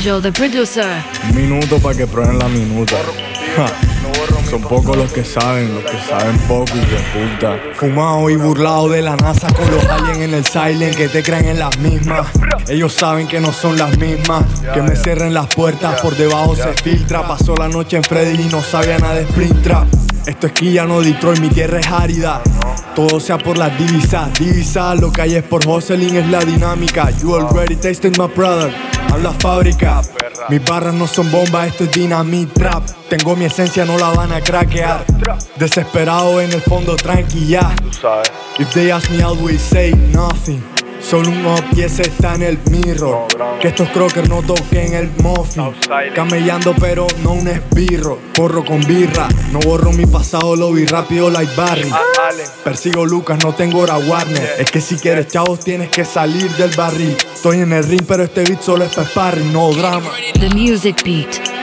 Angel, the producer. Un minuto para que prueben la minuta. Son pocos los que saben, los que saben poco y de puta. Fumado y burlado de la NASA con los aliens en el silent que te creen en las mismas. Ellos saben que no son las mismas. Que me cierren las puertas, por debajo se filtra. Pasó la noche en Freddy y no sabía nada de sprint trap. Esto es Quilla, no Detroit, mi tierra es árida. Todo sea por las divisas, divisas, lo que hay es por hustling, es la dinámica. You already tasted my product, La fábrica. Mis barras no son bombas, esto es dynamite trap. Tengo mi esencia, no la van a craquear. Desesperado en el fondo, tranqui ya. If they ask me, I always say nothing. Solo un up y ese está en el mirror. Que estos crockers no toquen el muffin. Camellando, pero no un esbirro. Corro con birra, no borro mi pasado, lo vi rápido like Barry. Persigo Lucas, no tengo hora Warner. Es que si quieres chavos, tienes que salir del barril. Estoy en el ring, pero este beat solo es para sparring, no drama. The music beat.